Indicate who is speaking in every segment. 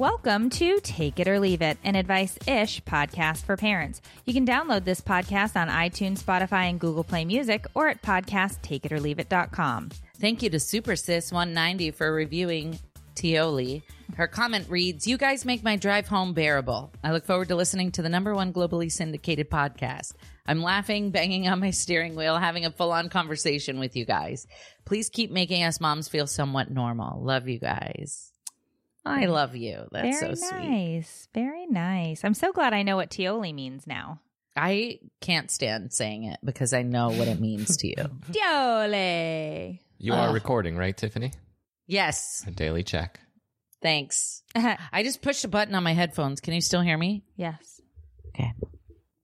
Speaker 1: Welcome to Take It or Leave It, an advice ish podcast for parents. You can download this podcast on iTunes, Spotify, and Google Play Music or at podcasttakeitorleaveit.com.
Speaker 2: Thank you to Super Sis 190 for reviewing Tioli. Her comment reads, You guys make my drive home bearable. I look forward to listening to the number one globally syndicated podcast. I'm laughing, banging on my steering wheel, having a full on conversation with you guys. Please keep making us moms feel somewhat normal. Love you guys. I love you. That's
Speaker 1: Very
Speaker 2: so sweet.
Speaker 1: nice. Very nice. I'm so glad I know what Tioli means now.
Speaker 2: I can't stand saying it because I know what it means to you.
Speaker 1: Tioli.
Speaker 3: You are recording, right, Tiffany?
Speaker 2: Yes.
Speaker 3: A daily check.
Speaker 2: Thanks. I just pushed a button on my headphones. Can you still hear me?
Speaker 1: yes.
Speaker 2: Okay.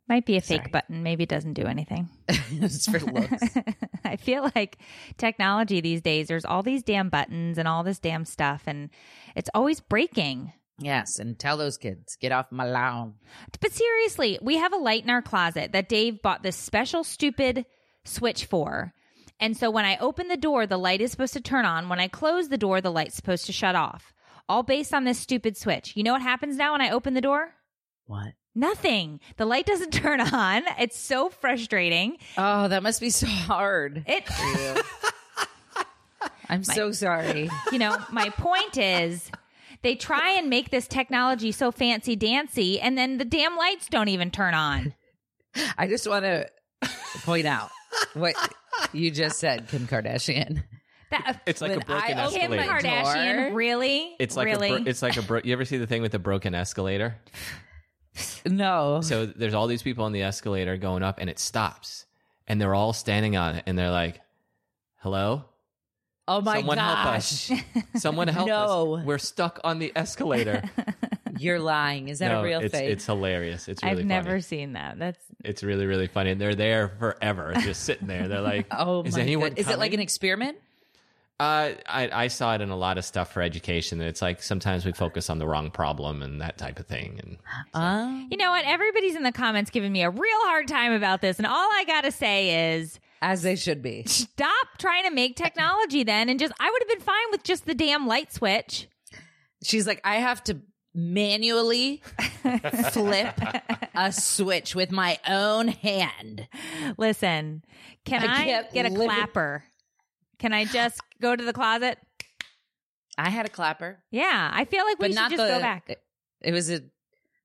Speaker 1: Might be a fake
Speaker 2: Sorry.
Speaker 1: button. Maybe it doesn't do anything.
Speaker 2: it's for looks.
Speaker 1: I feel like technology these days, there's all these damn buttons and all this damn stuff, and it's always breaking.
Speaker 2: Yes, and tell those kids, get off my lawn.
Speaker 1: But seriously, we have a light in our closet that Dave bought this special stupid switch for. And so when I open the door, the light is supposed to turn on. When I close the door, the light's supposed to shut off. All based on this stupid switch. You know what happens now when I open the door?
Speaker 2: What?
Speaker 1: Nothing. The light doesn't turn on. It's so frustrating.
Speaker 2: Oh, that must be so hard.
Speaker 1: It,
Speaker 2: I'm so sorry.
Speaker 1: you know, my point is they try and make this technology so fancy dancy and then the damn lights don't even turn on.
Speaker 2: I just want to point out what you just said, Kim Kardashian.
Speaker 1: That, uh,
Speaker 3: It's like a broken
Speaker 2: I open
Speaker 1: Kim. Kardashian, really?
Speaker 3: It's like
Speaker 1: really?
Speaker 3: a bro- it's like a bro- you ever see the thing with the broken escalator?
Speaker 2: No.
Speaker 3: So there's all these people on the escalator going up and it stops. And they're all standing on it and they're like, "Hello?
Speaker 2: Oh my gosh.
Speaker 3: Someone
Speaker 2: gosh.
Speaker 3: help us. Someone help
Speaker 2: No.
Speaker 3: us. We're stuck on the escalator."
Speaker 2: You're lying. Is that
Speaker 3: no,
Speaker 2: a real
Speaker 3: it's
Speaker 2: thing?
Speaker 3: it's hilarious. It's really
Speaker 1: I've never
Speaker 3: funny.
Speaker 1: seen that. That's
Speaker 3: It's really really funny. And they're there forever, just sitting there. They're like,
Speaker 2: oh
Speaker 3: is
Speaker 2: my
Speaker 3: anyone
Speaker 2: God. Is it like an experiment?
Speaker 3: Uh, I, I saw it in a lot of stuff for education. It's like sometimes we focus on the wrong problem and that type of thing. And
Speaker 2: Uh,
Speaker 1: you know what? Everybody's in the comments giving me a real hard time about this, and all I gotta say is
Speaker 2: as they should be.
Speaker 1: stop trying to make technology then, and just I would have been fine with just the damn light switch.
Speaker 2: She's like, I have to manually flip a switch with my own hand.
Speaker 1: Listen, can
Speaker 2: I
Speaker 1: I, get a
Speaker 2: live it-
Speaker 1: clapper? Can I just go to the closet?
Speaker 2: I had a clapper,
Speaker 1: Yeah, I feel like we
Speaker 2: but
Speaker 1: should
Speaker 2: not
Speaker 1: just
Speaker 2: the.
Speaker 1: go back.
Speaker 2: It, it was a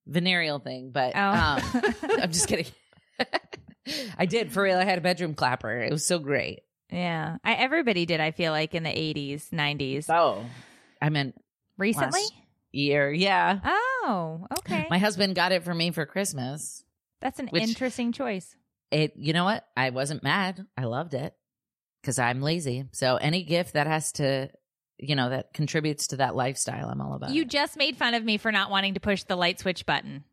Speaker 2: venereal thing, but
Speaker 1: Oh.
Speaker 2: um, I'm just kidding. I did for real. I had a bedroom clapper. It was so great.
Speaker 1: Yeah, I, everybody did. I feel like in the eighties, nineties,
Speaker 2: Oh, I meant
Speaker 1: recently.
Speaker 2: last year. Yeah,
Speaker 1: Oh, okay.
Speaker 2: my husband got it for me for Christmas.
Speaker 1: That's an interesting choice.
Speaker 2: It. You know what? I wasn't mad. I loved it because I'm lazy. So any gift that has to, you know, that contributes to that lifestyle, I'm all about.
Speaker 1: You
Speaker 2: it.
Speaker 1: just made fun of me for not wanting to push the light switch button.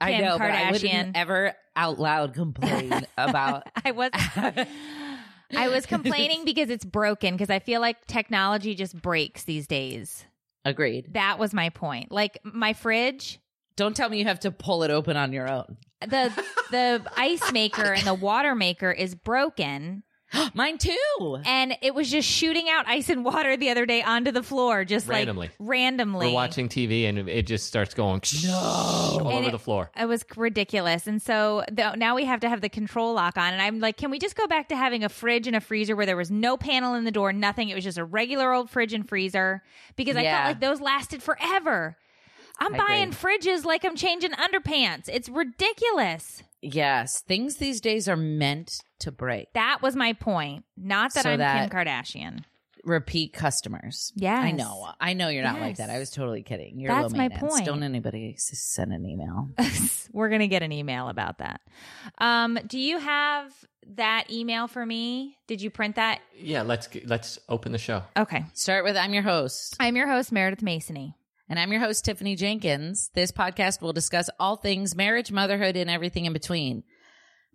Speaker 2: I
Speaker 1: Kim
Speaker 2: know, but I
Speaker 1: Kardashian.
Speaker 2: wouldn't ever out loud complain about.
Speaker 1: I was I was complaining because it's broken because I feel like technology just breaks these days.
Speaker 2: Agreed.
Speaker 1: That was my point. Like my fridge,
Speaker 2: Don't tell me you have to pull it open on your own.
Speaker 1: the the ice maker and the water maker is broken
Speaker 2: Mine too.
Speaker 1: and it was just shooting out ice and water the other day onto the floor just
Speaker 3: Randomly.
Speaker 1: like randomly.
Speaker 3: we're watching TV and it just starts going all
Speaker 1: And
Speaker 3: over
Speaker 1: it-
Speaker 3: the floor.
Speaker 1: It was ridiculous. And so the, now we have to have the control lock on. And I'm like, can we just go back to having a fridge and a freezer where there was no panel in the door, nothing? It was just a regular old fridge and freezer because I
Speaker 2: Yeah.
Speaker 1: felt like those lasted forever. I'm
Speaker 2: I
Speaker 1: buying
Speaker 2: agree.
Speaker 1: fridges like I'm changing underpants. It's ridiculous.
Speaker 2: Yes, things these days are meant to break.
Speaker 1: That was my point. Not that
Speaker 2: So
Speaker 1: I'm
Speaker 2: that-
Speaker 1: Kim Kardashian.
Speaker 2: Repeat customers.
Speaker 1: Yes.
Speaker 2: I know. I know you're not like
Speaker 1: Yes.
Speaker 2: that. I was totally kidding. You're
Speaker 1: That's
Speaker 2: low
Speaker 1: my
Speaker 2: maintenance.
Speaker 1: point.
Speaker 2: Don't anybody s- send an email.
Speaker 1: We're going to get an email about that. Um, do you have that email for me? Did you print that?
Speaker 3: Yeah, let's g- let's open the show.
Speaker 1: Okay.
Speaker 2: Start with I'm your host.
Speaker 1: I'm your host, Meredith Masony.
Speaker 2: And I'm your host, Tiffany Jenkins. This podcast will discuss all things marriage, motherhood, and everything in between.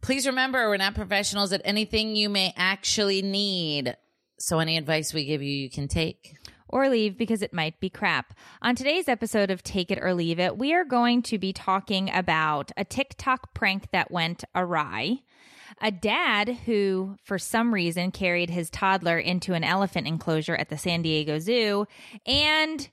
Speaker 2: Please remember, we're not professionals at anything you may actually need. So any advice we give you, you can take.
Speaker 1: or leave because it might be crap. On today's episode of Take It or Leave It, we are going to be talking about a TikTok prank that went awry, a dad who, for some reason, carried his toddler into an elephant enclosure at the San Diego Zoo, and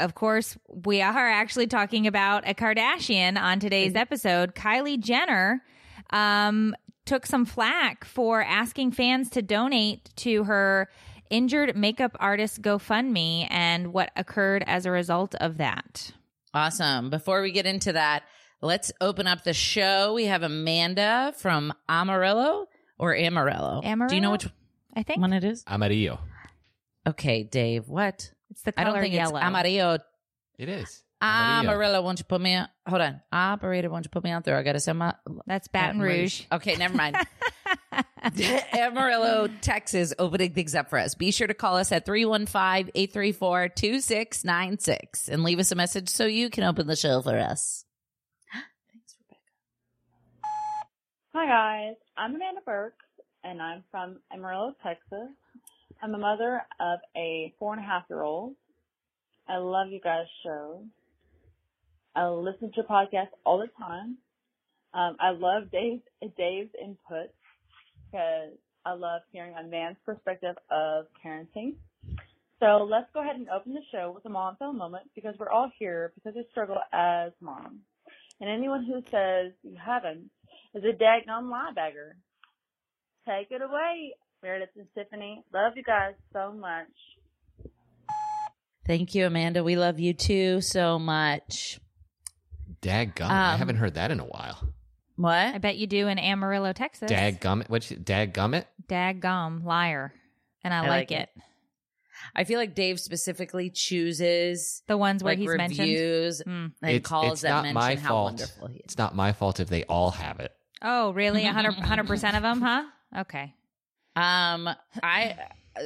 Speaker 1: of course, we are actually talking about a Kardashian on today's mm-hmm. episode. Kylie Jenner um, took some flack for asking fans to donate to her injured makeup artist GoFundMe and what occurred as a result of that.
Speaker 2: Awesome. Before we get into that, let's open up the show. We have Amanda from Amarillo or Amarillo.
Speaker 1: Amarillo?
Speaker 2: Do you know which
Speaker 1: I think
Speaker 2: one it is?
Speaker 3: Amarillo.
Speaker 2: Okay, Dave. What?
Speaker 1: it's the
Speaker 2: I
Speaker 1: color
Speaker 2: don't think
Speaker 1: yellow.
Speaker 2: it's Amarillo.
Speaker 3: It is.
Speaker 2: Amarillo. Won't you put me on? Hold on. Operator, won't you put me on through? I got to send my.
Speaker 1: That's Baton Rouge.
Speaker 2: Okay, never mind. Amarillo, Texas, opening things up for us. Be sure to call us at 315 834 2696 and leave us a message so you can open the show for us. Thanks, Rebecca.
Speaker 4: Hi guys, I'm Amanda Burke and I'm from Amarillo, Texas. I'm the mother of a four and a half year old. I love you guys' shows. I listen to podcasts all the time. Um, I love Dave, Dave's input because I love hearing a man's perspective of parenting. So let's go ahead and open the show with a mom film moment because we're all here because we struggle as moms. And anyone who says you haven't is a daggone liebagger. Take it away, Meredith and Tiffany. Love you guys so much.
Speaker 2: Thank you, Amanda. We love you too so much.
Speaker 3: Dadgummit. I
Speaker 2: Um,
Speaker 3: haven't heard that in a while. What?
Speaker 1: I
Speaker 2: What?
Speaker 1: bet you do in Amarillo, Texas.
Speaker 3: Dadgummit. What's Dadgummit?
Speaker 1: Daggum, liar. And I,
Speaker 2: I
Speaker 1: like,
Speaker 2: like
Speaker 1: it.
Speaker 2: it. I feel like Dave specifically chooses
Speaker 1: The ones where
Speaker 2: like
Speaker 1: he's mentioned.
Speaker 2: reviews
Speaker 1: Mm.
Speaker 2: and
Speaker 3: It's-
Speaker 2: calls
Speaker 3: it's
Speaker 2: that
Speaker 3: not
Speaker 2: mention
Speaker 3: my
Speaker 2: how
Speaker 3: fault.
Speaker 2: wonderful he is.
Speaker 3: It's not my fault if they all have it.
Speaker 1: Oh, really? 100 percent of them, huh? Okay.
Speaker 2: Um, I uh,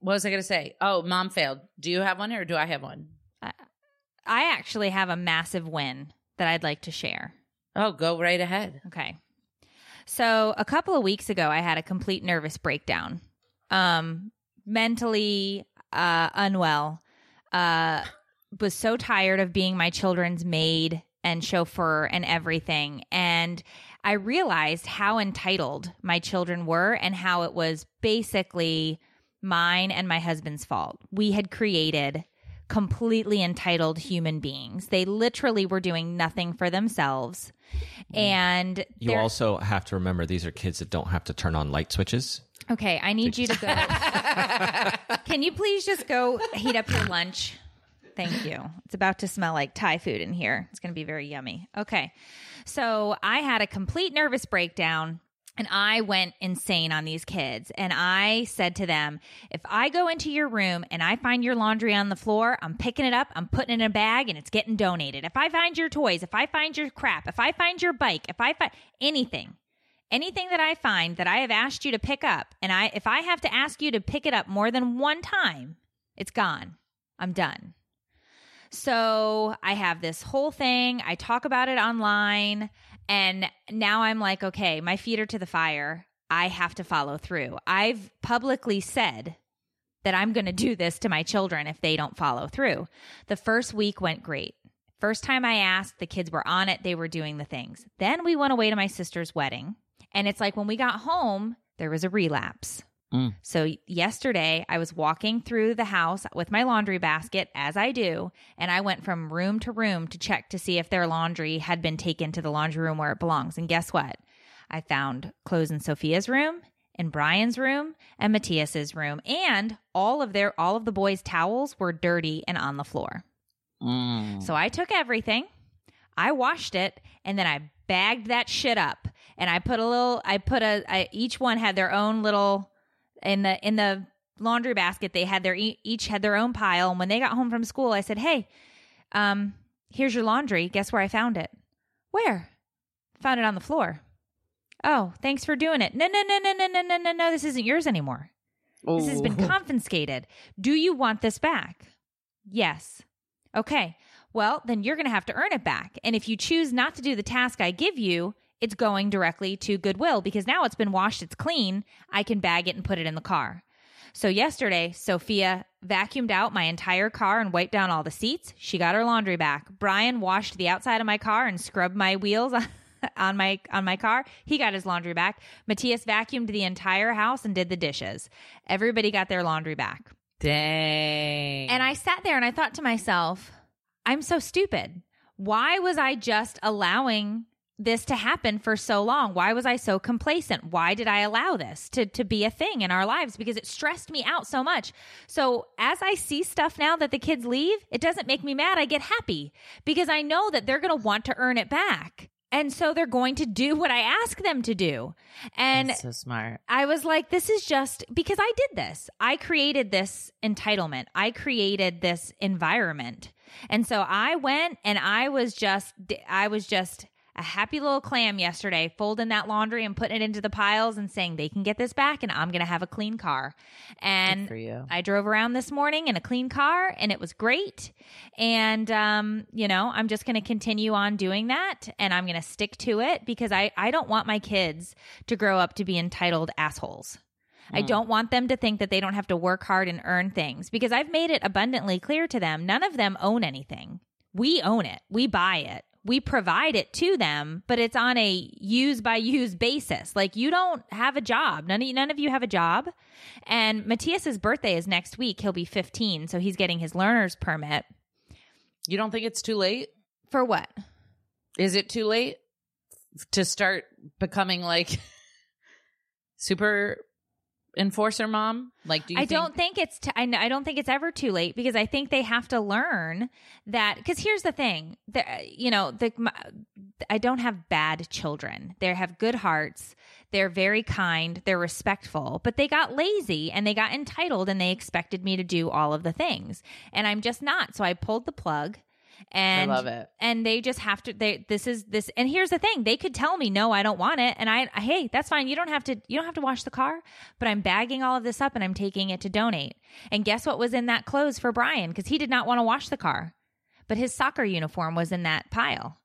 Speaker 2: what was I going to say? Oh, mom failed. Do you have one or do I have one?
Speaker 1: I actually have a massive win that I'd like to share.
Speaker 2: Oh, go right ahead.
Speaker 1: Okay. So a couple of weeks ago, I had a complete nervous breakdown. Um, mentally uh, unwell. Uh, was so tired of being my children's maid and chauffeur and everything. And I realized how entitled my children were and how it was basically mine and my husband's fault. We had created completely entitled human beings. They literally were doing nothing for themselves. Mm. And
Speaker 3: You also have to remember these are kids that don't have to turn on light switches.
Speaker 1: Okay, I need you to go. Can you please just go heat up your lunch? Thank you. It's about to smell like Thai food in here. It's going to be very yummy. Okay. So I had a complete nervous breakdown and I went insane on these kids. And I said to them, if I go into your room and I find your laundry on the floor, I'm picking it up, I'm putting it in a bag, and it's getting donated. If I find your toys, if I find your crap, if I find your bike, if I find anything, anything that I find that I have asked you to pick up, and I if I have to ask you to pick it up more than one time, it's gone. I'm done. So I have this whole thing. I talk about it online, and now I'm like, okay, my feet are to the fire. I have to follow through. I've publicly said that I'm going to do this to my children if they don't follow through. The first week went great. First time I asked, the kids were on it. They were doing the things. Then we went away to my sister's wedding. And it's like when we got home, there was a relapse.
Speaker 2: Mm.
Speaker 1: So yesterday, I was walking through the house with my laundry basket, as I do, and I went from room to room to check to see if their laundry had been taken to the laundry room where it belongs. And guess what? I found clothes in Sophia's room, in Brian's room, and Matthias's room, and all of their all of the boys' towels were dirty and on the floor.
Speaker 2: Mm.
Speaker 1: So I took everything, I washed it, and then I bagged that shit up. And I put a little, I put a, I, each one had their own little, in the, in the laundry basket, they had their, each had their own pile. And when they got home from school, I said, Hey, um, here's your laundry. Guess where I found it? Where? Found it on the floor. Oh, thanks for doing it. No, no, no, no, no, no, no, no, no. This isn't yours anymore. This has been confiscated. Do you want this back? Yes. Okay. Well, then you're going to have to earn it back. And if you choose not to do the task I give you, it's going directly to Goodwill because now it's been washed, it's clean. I can bag it and put it in the car. So yesterday, Sophia vacuumed out my entire car and wiped down all the seats. She got her laundry back. Brian washed the outside of my car and scrubbed my wheels on my on my car. He got his laundry back. Matthias vacuumed the entire house and did the dishes. Everybody got their laundry back.
Speaker 2: Dang.
Speaker 1: And I sat there and I thought to myself, I'm so stupid. Why was I just allowing this to happen for so long? Why was I so complacent? Why did I allow this to, to be a thing in our lives? Because it stressed me out so much. So as I see stuff now that the kids leave, it doesn't make me mad. I get happy because I know that they're going to want to earn it back. And so they're going to do what I ask them to do. And
Speaker 2: That's so smart.
Speaker 1: I was like, this is just because I did this. I created this entitlement. I created this environment. And so I went and I was just, I was just a happy little clam yesterday, folding that laundry and putting it into the piles and saying they can get this back and I'm going to have a clean car. And. I drove around this morning in a clean car and it was great. And, um, you know, I'm just going to continue on doing that and I'm going to stick to it because I, I don't want my kids to grow up to be entitled assholes. I don't want them to think that they don't have to work hard and earn things because I've made it abundantly clear to them none of them own anything. We own it, we buy it, we provide it to them, but it's on a use by use basis. Like you don't have a job. None of you, none of you have a job. And Matthias's birthday is next week. He'll be 15, so he's getting his learner's permit.
Speaker 2: You don't think it's too late?
Speaker 1: For what?
Speaker 2: Is it too late to start becoming like super enforcer mom? Like, do you
Speaker 1: I
Speaker 2: think-
Speaker 1: don't think it's. T- I, I don't think it's ever too late because I think they have to learn that. Because here's the thing: the, you know, the my, I don't have bad children. They have good hearts. They're very kind. They're respectful. But they got lazy and they got entitled and they expected me to do all of the things, and I'm just not. So I pulled the plug. And I
Speaker 2: love it.
Speaker 1: And they just have to. They this is this. And here's the thing: they could tell me no, I don't want it, and I hey, that's fine. You don't have to. You don't have to wash the car. But I'm bagging all of this up and I'm taking it to donate. And guess what was in that clothes for Brian? Because he did not want to wash the car, but his soccer uniform was in that pile.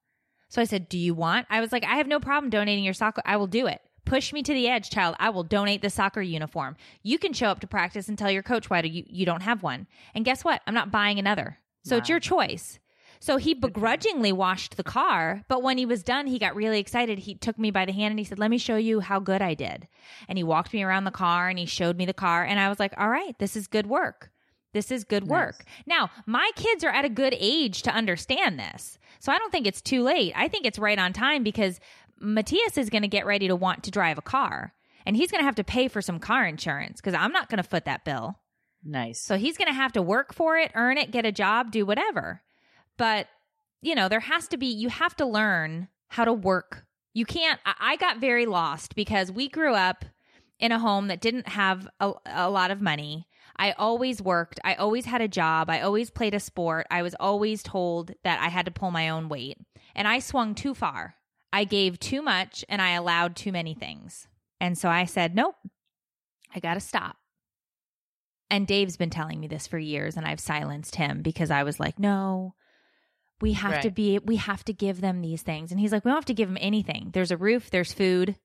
Speaker 1: So I said, "Do you want?" I was like, "I have no problem donating your soccer. I will do it." Push me to the edge, child. I will donate the soccer uniform. You can show up to practice and tell your coach why do you, you don't have one. And guess what? I'm not buying another. So it's your choice. So he begrudgingly washed the car, but when he was done, he got really excited. He took me by the hand and he said, Let me show you how good I did. And he walked me around the car and he showed me the car. And I was like, All right, this is good work. This is good work. Now, my kids are at a good age to understand this. So I don't think it's too late. I think it's right on time because Matthias is going to get ready to want to drive a car and he's going to have to pay for some car insurance because I'm not going to foot that bill.
Speaker 2: Nice.
Speaker 1: So he's going to have to work for it, earn it, get a job, do whatever. But, you know, there has to be, you have to learn how to work. You can't, I, got very lost because we grew up in a home that didn't have a, a lot of money. I always worked. I always had a job. I always played a sport. I was always told that I had to pull my own weight. And I swung too far. I gave too much and I allowed too many things. And so I said, nope, I got to stop. And Dave's been telling me this for years, and I've silenced him because I was like, no, we have to be, we have to give them these things. And he's like, we don't have to give them anything. There's a roof, there's food.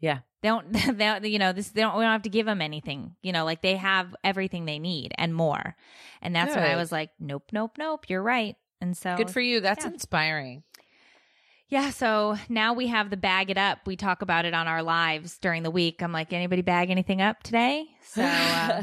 Speaker 2: Yeah.
Speaker 1: They don't, they don't you know, this, they don't, we don't have to give them anything. You know, like they have everything they need and more. And that's when I was like, nope, nope, nope, you're right. And so
Speaker 2: Good for you. That's
Speaker 1: yeah.
Speaker 2: inspiring.
Speaker 1: Yeah, so now we have the bag it up. We talk about it on our lives during the week. I'm like, anybody bag anything up today? So uh,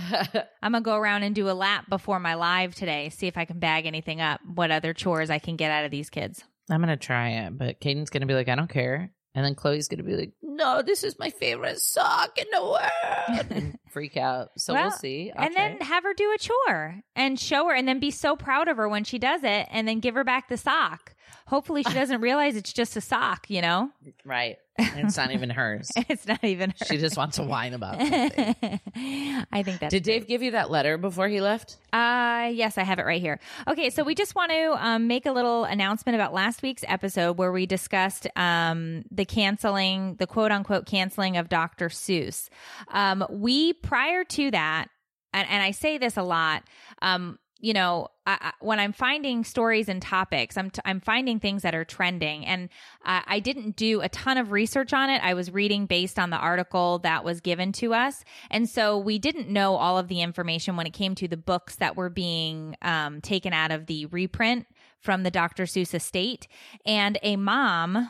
Speaker 1: I'm gonna go around and do a lap before my live today, see if I can bag anything up. What other chores I can get out of these kids?
Speaker 2: I'm gonna try it, but Caden's gonna be like, I don't care. And then Chloe's gonna be like, No, this is my favorite sock in the world and freak out. So we'll
Speaker 1: Well,
Speaker 2: see. I'll
Speaker 1: and then
Speaker 2: it.
Speaker 1: have her do a chore and show her, and then be so proud of her when she does it, and then give her back the sock. Hopefully, she doesn't realize it's just a sock, you know,
Speaker 2: Right. And it's not even hers.
Speaker 1: it's not even her.
Speaker 2: She just wants to whine about something.
Speaker 1: I think that's
Speaker 2: Did Dave give you that letter before he left?
Speaker 1: Uh, yes, I have it right here. Okay, so we just want to um, make a little announcement about last week's episode where we discussed um, the canceling, the quote unquote canceling of Dr. Seuss. Um, we, prior to that, and, and I say this a lot, um, you know, I, I, when I'm finding stories and topics, I'm t- I'm finding things that are trending, and I, I didn't do a ton of research on it. I was reading based on the article that was given to us, and so we didn't know all of the information when it came to the books that were being um, taken out of the reprint from the Dr. Seuss estate. And a mom, let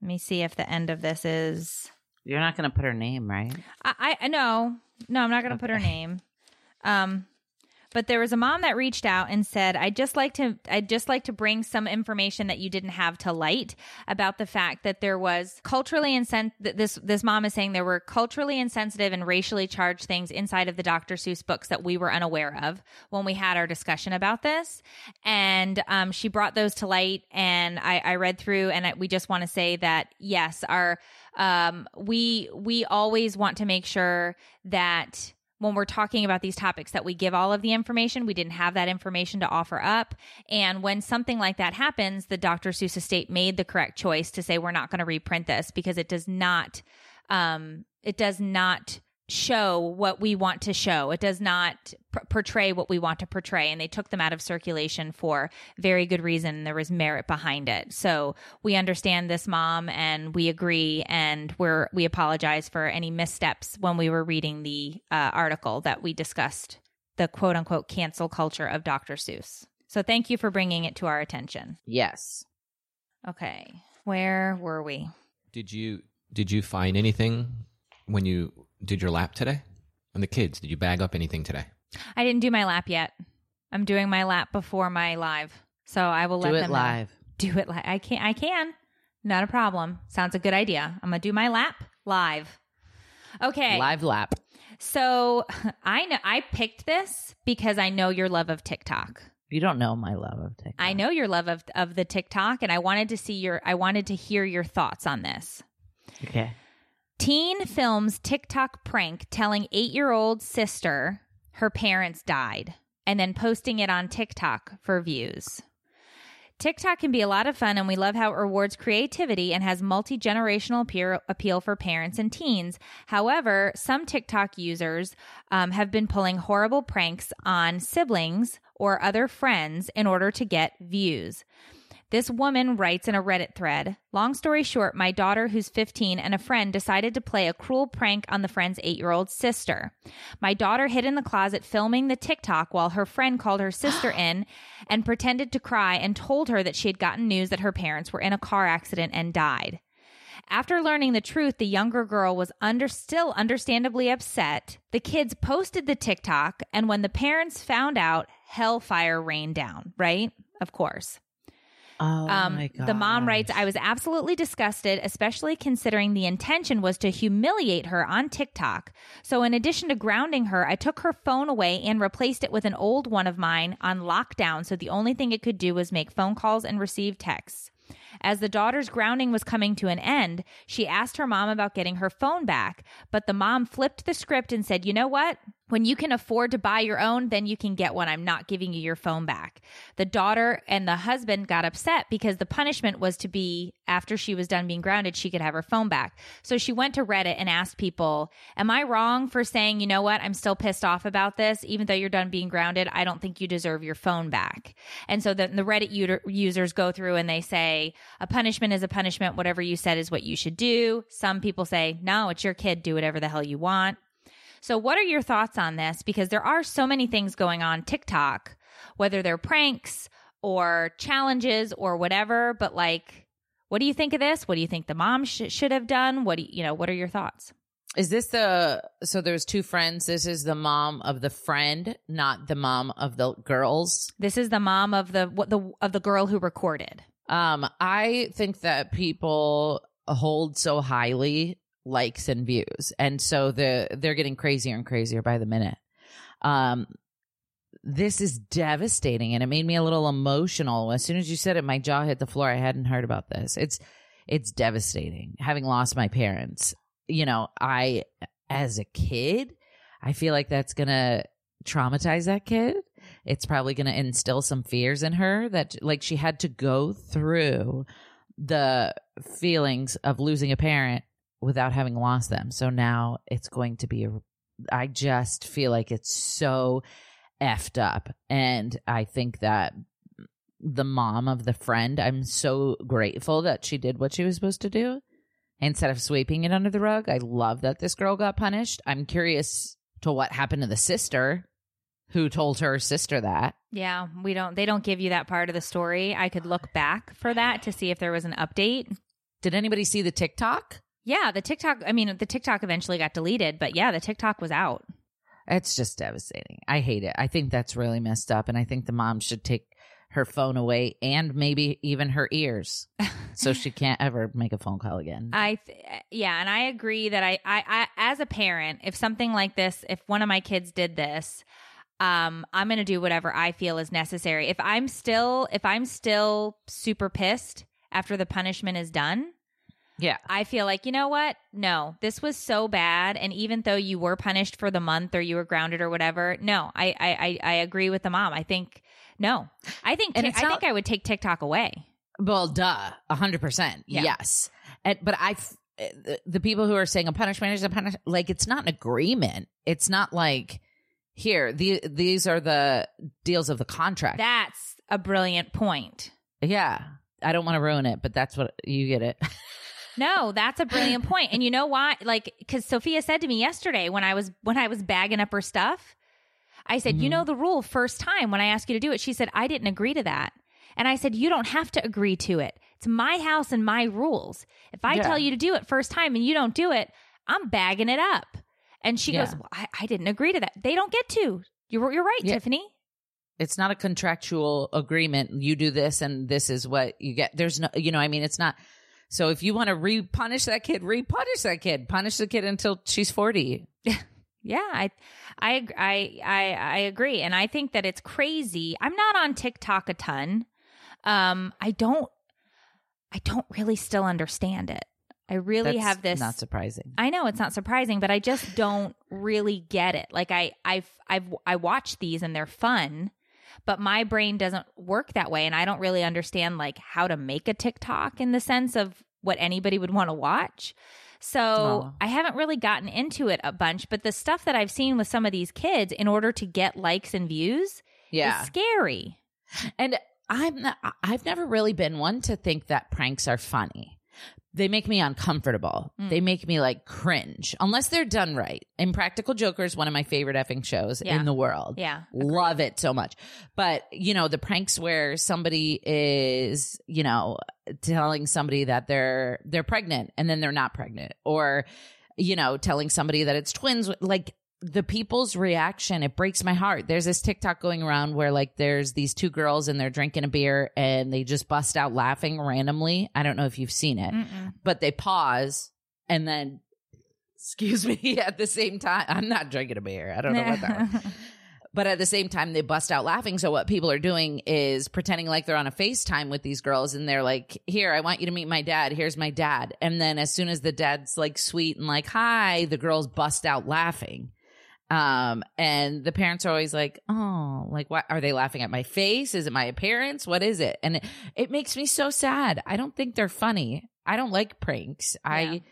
Speaker 1: me see if the end of this is.
Speaker 2: You're not gonna put her name, right?
Speaker 1: I, I no, no, I'm not going to put her name. Um, But there was a mom that reached out and said, "I'd just like to I'd just like to bring some information that you didn't have to light about the fact that there was culturally insen- th- this this mom is saying there were culturally insensitive and racially charged things inside of the Dr. Seuss books that we were unaware of when we had our discussion about this, and um, she brought those to light, and I, I read through, and I, we just want to say that yes, our um, we we always want to make sure that when we're talking about these topics that we give all of the information. We didn't have that information to offer up. And when something like that happens, the Dr. Seuss estate made the correct choice to say, we're not going to reprint this because it does not, um, it does not show what we want to show. It does not pr- portray what we want to portray. And they took them out of circulation for very good reason. There was merit behind it. So we understand this mom and we agree and we're, we apologize for any missteps when we were reading the uh, article that we discussed the quote unquote cancel culture of Dr. Seuss. So thank you for bringing it to our attention.
Speaker 2: Yes.
Speaker 1: Okay. Where were we?
Speaker 3: Did you did you find anything when you did your lap today? And the kids, did you bag up anything today?
Speaker 1: I didn't do my lap yet. I'm doing my lap before my live. So I will let
Speaker 2: Do it
Speaker 1: them know.
Speaker 2: live.
Speaker 1: Do it live. I can I can. Not a problem. Sounds a good idea. I'm gonna do my lap live. Okay.
Speaker 2: Live lap.
Speaker 1: So I know I picked this because I know your love of TikTok.
Speaker 2: You don't know my love of TikTok.
Speaker 1: I know your love of of the TikTok and I wanted to see your I wanted to hear your thoughts on this.
Speaker 2: Okay.
Speaker 1: Teen films TikTok prank telling 8-year-old sister her parents died and then posting it on TikTok for views. TikTok can be a lot of fun, and we love how it rewards creativity and has multi generational appeal, appeal for parents and teens. However, some TikTok users um, have been pulling horrible pranks on siblings or other friends in order to get views. This woman writes in a Reddit thread Long story short, my daughter, who's 15, and a friend decided to play a cruel prank on the friend's eight year old sister. My daughter hid in the closet filming the TikTok while her friend called her sister in and pretended to cry and told her that she had gotten news that her parents were in a car accident and died. After learning the truth, the younger girl was under still understandably upset. The kids posted the TikTok, and when the parents found out, hellfire rained down, right? Of course.
Speaker 2: Oh
Speaker 1: Um,
Speaker 2: my god.
Speaker 1: the mom writes, I was absolutely disgusted, especially considering the intention was to humiliate her on TikTok. So, in addition to grounding her, I took her phone away and replaced it with an old one of mine on lockdown. So, the only thing it could do was make phone calls and receive texts. As the daughter's grounding was coming to an end, she asked her mom about getting her phone back, but the mom flipped the script and said, You know what? When you can afford to buy your own, then you can get one. I'm not giving you your phone back. The daughter and the husband got upset because the punishment was to be after she was done being grounded, she could have her phone back. So she went to Reddit and asked people, Am I wrong for saying, you know what? I'm still pissed off about this. Even though you're done being grounded, I don't think you deserve your phone back. And so the, the Reddit users go through and they say, A punishment is a punishment. Whatever you said is what you should do. Some people say, No, it's your kid. Do whatever the hell you want. So, what are your thoughts on this? Because there are so many things going on TikTok, whether they're pranks or challenges or whatever. But like, what do you think of this? What do you think the mom sh- should have done? What do you, you know? What are your thoughts?
Speaker 2: Is this the so there's two friends? This is the mom of the friend, not the mom of the girls.
Speaker 1: This is the mom of the what the of the girl who recorded.
Speaker 2: Um, I think that people hold so highly likes and views, and so the they're getting crazier and crazier by the minute. Um, this is devastating, and it made me a little emotional. As soon as you said it, my jaw hit the floor. I hadn't heard about this. It's it's devastating. Having lost my parents, you know, I as a kid, I feel like that's gonna traumatize that kid. It's probably gonna instill some fears in her that like she had to go through the feelings of losing a parent without having lost them. So now it's going to be a I just feel like it's so effed up. And I think that the mom of the friend, I'm so grateful that she did what she was supposed to do instead of sweeping it under the rug. I love that this girl got punished. I'm curious to what happened to the sister who told her sister that.
Speaker 1: Yeah, we don't. They don't give you that part of the story. I could look back for that to see if there was an update.
Speaker 2: Did anybody see the TikTok?
Speaker 1: Yeah, the TikTok. I mean, the TikTok eventually got deleted, but yeah, the TikTok was out.
Speaker 2: It's just devastating. I hate it. I think that's really messed up. And I think the mom should take her phone away and maybe even her ears so she can't ever make a phone call again.
Speaker 1: I th- yeah, and I agree that I, I I as a parent, if something like this, if one of my kids did this, um, I'm gonna do whatever I feel is necessary. If I'm still if I'm still super pissed after the punishment is done,
Speaker 2: yeah.
Speaker 1: I feel like, you know what? No, this was so bad. And even though you were punished for the month or you were grounded or whatever, no, I I, I, I agree with the mom. I think no. I think
Speaker 2: And
Speaker 1: Tik- I
Speaker 2: not-
Speaker 1: think I would take TikTok away.
Speaker 2: Well, duh, a hundred percent, yes. And, but I, eh, the, the people who are saying a punishment is a punishment, like it's not an agreement. It's not like here. The, these are the deals of the contract.
Speaker 1: That's a brilliant point.
Speaker 2: yeah, I don't want to ruin it, but that's what you get it.
Speaker 1: No, that's a brilliant point. And you know why? Like, because Sophia said to me yesterday when I was when I was bagging up her stuff, I said, "You
Speaker 2: Mhm.
Speaker 1: know the rule first time when I asked you to do it." She said, "I didn't agree to that." And I said, "You don't have to agree to it. It's my house and my rules. If I
Speaker 2: Yeah.
Speaker 1: tell you to do it first time and you don't do it, I'm bagging it up." And she
Speaker 2: Yeah.
Speaker 1: goes, well, I, "I didn't agree to that. They don't get to." You're you're right,
Speaker 2: Yeah.
Speaker 1: Tiffany.
Speaker 2: it's not a contractual agreement. You do this and this is what you get. There's no, you know, I mean, it's not. So if you want to re-punish that kid, re-punish that kid. Punish the kid until she's 40.
Speaker 1: Yeah, I, I, I, I, I agree, and I think that it's crazy. I'm not on TikTok a ton. Um, I don't, I don't really still understand it. I really
Speaker 2: That's
Speaker 1: have this.
Speaker 2: Not surprising.
Speaker 1: I know it's not surprising, but I just don't really get it. Like I, I've, I've, I watch these and they're fun, but my brain doesn't work that way, and I don't really understand like how to make a TikTok in the sense of what anybody would want to watch. So
Speaker 2: Oh.
Speaker 1: I haven't really gotten into it a bunch, but the stuff that I've seen with some of these kids in order to get likes and views
Speaker 2: Yeah.
Speaker 1: is scary.
Speaker 2: And I'm not, I've never really been one to think that pranks are funny. They make me uncomfortable.
Speaker 1: Mm.
Speaker 2: They make me like cringe unless they're done right. Impractical Jokers, one of my favorite effing shows
Speaker 1: Yeah.
Speaker 2: in the world.
Speaker 1: Yeah.
Speaker 2: Love it so much. But, you know, the pranks where somebody is, you know, telling somebody that they're they're pregnant and then they're not pregnant or you know, telling somebody that it's twins like the people's reaction it breaks my heart. There's this TikTok going around where like there's these two girls and they're drinking a beer and they just bust out laughing randomly. I don't know if you've seen it,
Speaker 1: Mm-mm.
Speaker 2: but they pause and then excuse me at the same time. I'm not drinking a beer. I don't know what that. But at the same time, they bust out laughing. So what people are doing is pretending like they're on a FaceTime with these girls and they're like, here, I want you to meet my dad. Here's my dad. And then as soon as the dad's like sweet and like, hi, the girls bust out laughing. Um, and the parents are always like, oh, like, what are they laughing at my face? Is it my appearance? What is it? And it, it makes me so sad. I don't think they're funny. I don't like pranks.
Speaker 1: Yeah.
Speaker 2: I,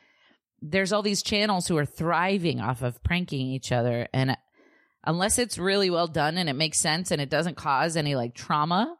Speaker 2: there's all these channels who are thriving off of pranking each other. And unless it's really well done and it makes sense and it doesn't cause any like trauma.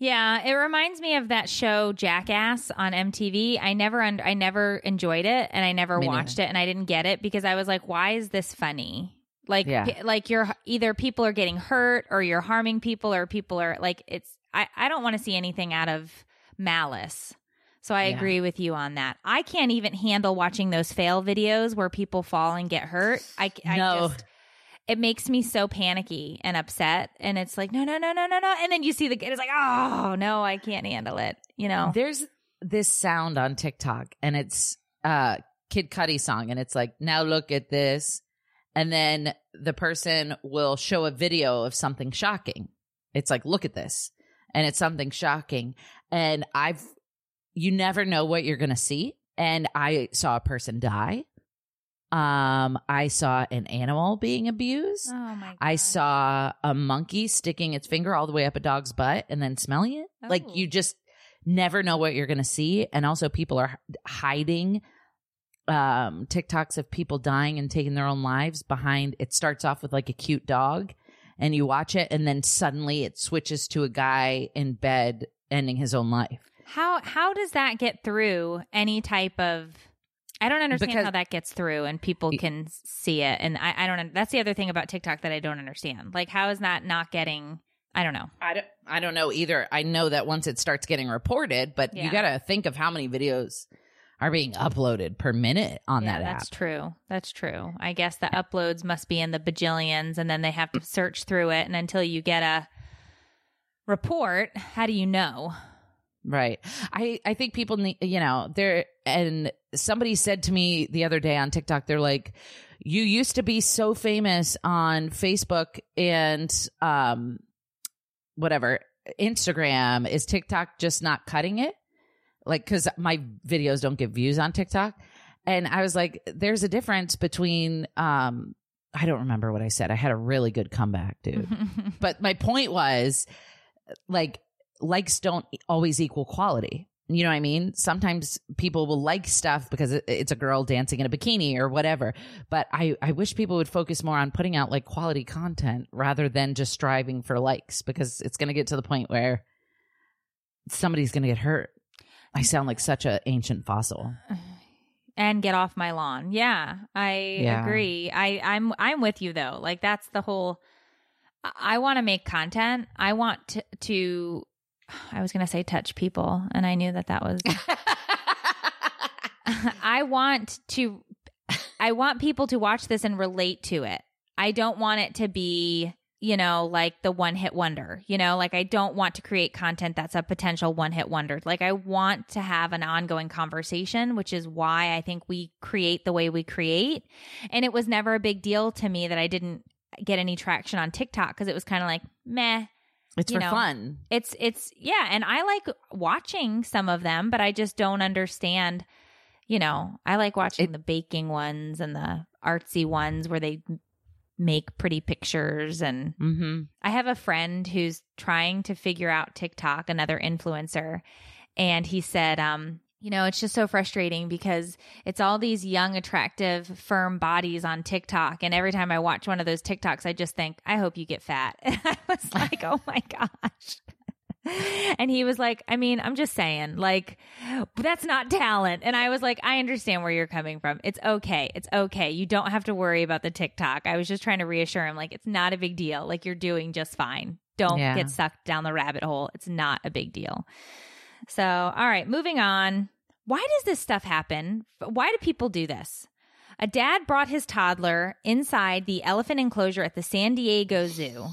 Speaker 1: Yeah, it reminds me of that show Jackass on MTV. I never un- I never enjoyed it and I never
Speaker 2: Me
Speaker 1: watched it and I didn't get it because I was like why is this funny? Like
Speaker 2: Yeah.
Speaker 1: p- like you're either people are getting hurt or you're harming people or people are like it's I I don't want to see anything out of malice. So I
Speaker 2: Yeah.
Speaker 1: agree with you on that. I can't even handle watching those fail videos where people fall and get hurt. I, I
Speaker 2: No.
Speaker 1: just it makes me so panicky and upset and it's like no no no no no no and then you see the kid it's like oh no i can't handle it you know
Speaker 2: There's this sound on TikTok and it's uh Kid Cudi song and it's like, now look at this. And then the person will show a video of something shocking. It's like, look at this. And it's something shocking. And I've, you never know what you're going to see. And I saw a person die. Um, I saw an animal being abused.
Speaker 1: oh my god
Speaker 2: I saw a monkey sticking its finger all the way up a dog's butt and then smelling it. Like
Speaker 1: Oh.
Speaker 2: you just never know what you're going to see. And also, people are hiding um, TikToks of people dying and taking their own lives behind. It starts off with like a cute dog, and you watch it, and then suddenly it switches to a guy in bed ending his own life.
Speaker 1: how how does that get through any type of I don't understand
Speaker 2: Because-
Speaker 1: how that gets through and people can see it and I, I don't that's the other thing about TikTok that I don't understand. Like how is that not getting I don't know.
Speaker 2: I don't, I don't know either. I know that once it starts getting reported, but
Speaker 1: Yeah.
Speaker 2: you got to think of how many videos are being uploaded per minute on
Speaker 1: yeah,
Speaker 2: that app.
Speaker 1: that's true. That's true. I guess the uploads must be in the bajillions, and then they have to search through it. And until you get a report, how do you know?
Speaker 2: Right. I, I think people need, you know, there, and somebody said to me the other day on TikTok, they're like, you used to be so famous on Facebook and, um, whatever, Instagram. Is TikTok just not cutting it? Like, cause my videos don't get views on TikTok. And I was like, there's a difference between, um, I don't remember what I said. I had a really good comeback, dude. but my point was like likes don't always equal quality you know what i mean sometimes people will like stuff because it's a girl dancing in a bikini or whatever but i i wish people would focus more on putting out like quality content rather than just striving for likes because it's going to get to the point where somebody's going to get hurt i sound like such a ancient fossil
Speaker 1: and get off my lawn. Yeah, I
Speaker 2: Yeah.
Speaker 1: agree. I I'm I'm with you though. Like that's the whole. I- I want to make content. I want to, to. I was gonna say touch people, and I knew that that was. I want to. I want people to watch this and relate to it. I don't want it to be, you know, like the one hit wonder, you know, like I don't want to create content that's a potential one hit wonder. Like I want to have an ongoing conversation, which is why I think we create the way we create. And it was never a big deal to me that I didn't get any traction on TikTok because it was kind of like, meh,
Speaker 2: it's for
Speaker 1: know.
Speaker 2: fun
Speaker 1: it's it's yeah and i like watching some of them but i just don't understand you know i like watching
Speaker 2: It-
Speaker 1: the baking ones and the artsy ones where they make pretty pictures and
Speaker 2: mm-hmm
Speaker 1: i have a friend who's trying to figure out tiktok another influencer and he said um you know it's just so frustrating because it's all these young attractive firm bodies on tiktok and every time i watch one of those tiktoks i just think i hope you get fat. And i was like oh my gosh. And he was like i mean i'm just saying like that's not talent. And i was like i understand where you're coming from. It's okay. It's okay. You don't have to worry about the tiktok. I was just trying to reassure him like it's not a big deal. Like you're doing just fine. Don't
Speaker 2: Yeah.
Speaker 1: get sucked down the rabbit hole. It's not a big deal so, all right, moving on. Why does this stuff happen? Why do people do this? A dad brought his toddler inside the elephant enclosure at the San Diego Zoo.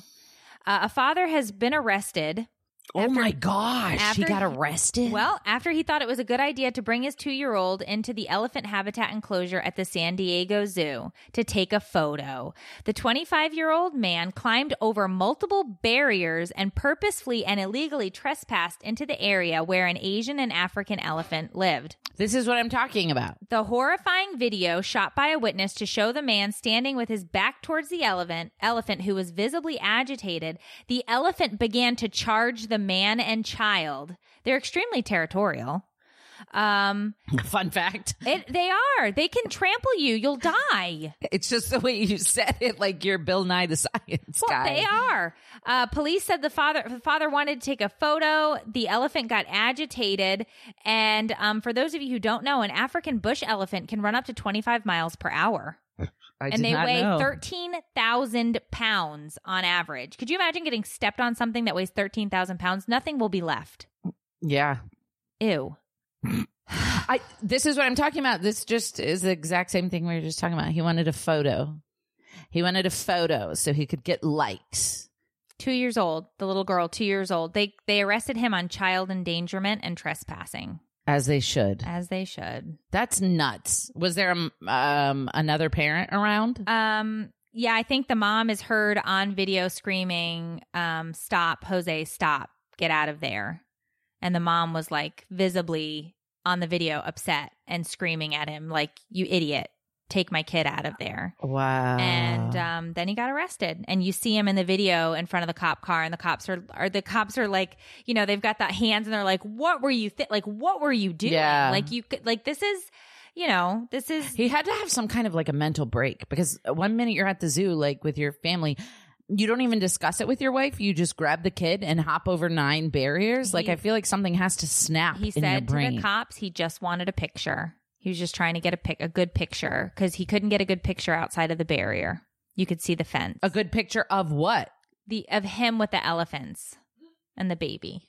Speaker 1: Uh, a father has been arrested.
Speaker 2: Oh
Speaker 1: After-
Speaker 2: my gosh he
Speaker 1: after
Speaker 2: got
Speaker 1: he-
Speaker 2: arrested
Speaker 1: Well, after he thought it was a good idea to bring his two year old into the elephant habitat enclosure at the San Diego Zoo to take a photo, the 25 year old man climbed over multiple barriers and purposefully and illegally trespassed into the area where an Asian and African elephant lived.
Speaker 2: this is what i'm talking about
Speaker 1: The horrifying video shot by a witness to show the man standing with his back towards the elephant, elephant who was visibly agitated. The elephant began to charge the man and child. They're extremely territorial. Um,
Speaker 2: fun fact
Speaker 1: it, they are. They can trample you. You'll die.
Speaker 2: It's just the way you said it, like you're Bill Nye the Science
Speaker 1: Well,
Speaker 2: Guy.
Speaker 1: they are. Uh, police said the father the father wanted to take a photo. The elephant got agitated, and um, for those of you who don't know, an African bush elephant can run up to 25 miles per hour. And they weigh
Speaker 2: know.
Speaker 1: 13,000 pounds on average. Could you imagine getting stepped on something that weighs 13,000 pounds? Nothing will be left.
Speaker 2: Yeah,
Speaker 1: Ew.
Speaker 2: I. This is what I'm talking about. This just is the exact same thing we were just talking about. He wanted a photo. He wanted a photo so he could get likes.
Speaker 1: Two years old, the little girl, two years old. They they arrested him on child endangerment and trespassing,
Speaker 2: As they should.
Speaker 1: as they should.
Speaker 2: That's nuts. Was there um, um another parent around?
Speaker 1: Um, yeah, I think the mom is heard on video screaming, um, "Stop, Jose! Stop! Get out of there!" And the mom was like visibly on the video, upset and screaming at him, like, "You idiot! Take my kid out of there!"
Speaker 2: Wow.
Speaker 1: and um, then he got arrested. And you see him in the video in front of the cop car, and the cops are, are the cops are like, you know, they've got that hands, and they're like, "What were you th- like? What were you doing?
Speaker 2: Yeah.
Speaker 1: Like you could like this is, you know, this is
Speaker 2: he had to have some kind of like a mental break because one minute you're at the zoo, like with your family, you don't even discuss it with your wife. You just grab the kid and hop over nine barriers. like I feel like something has to snap
Speaker 1: he said to the cops he just wanted a picture. He was just trying to get a pic, a good picture, because he couldn't get a good picture outside of the barrier. You could see the fence,
Speaker 2: a good picture of what?
Speaker 1: the of him with the elephants and the baby.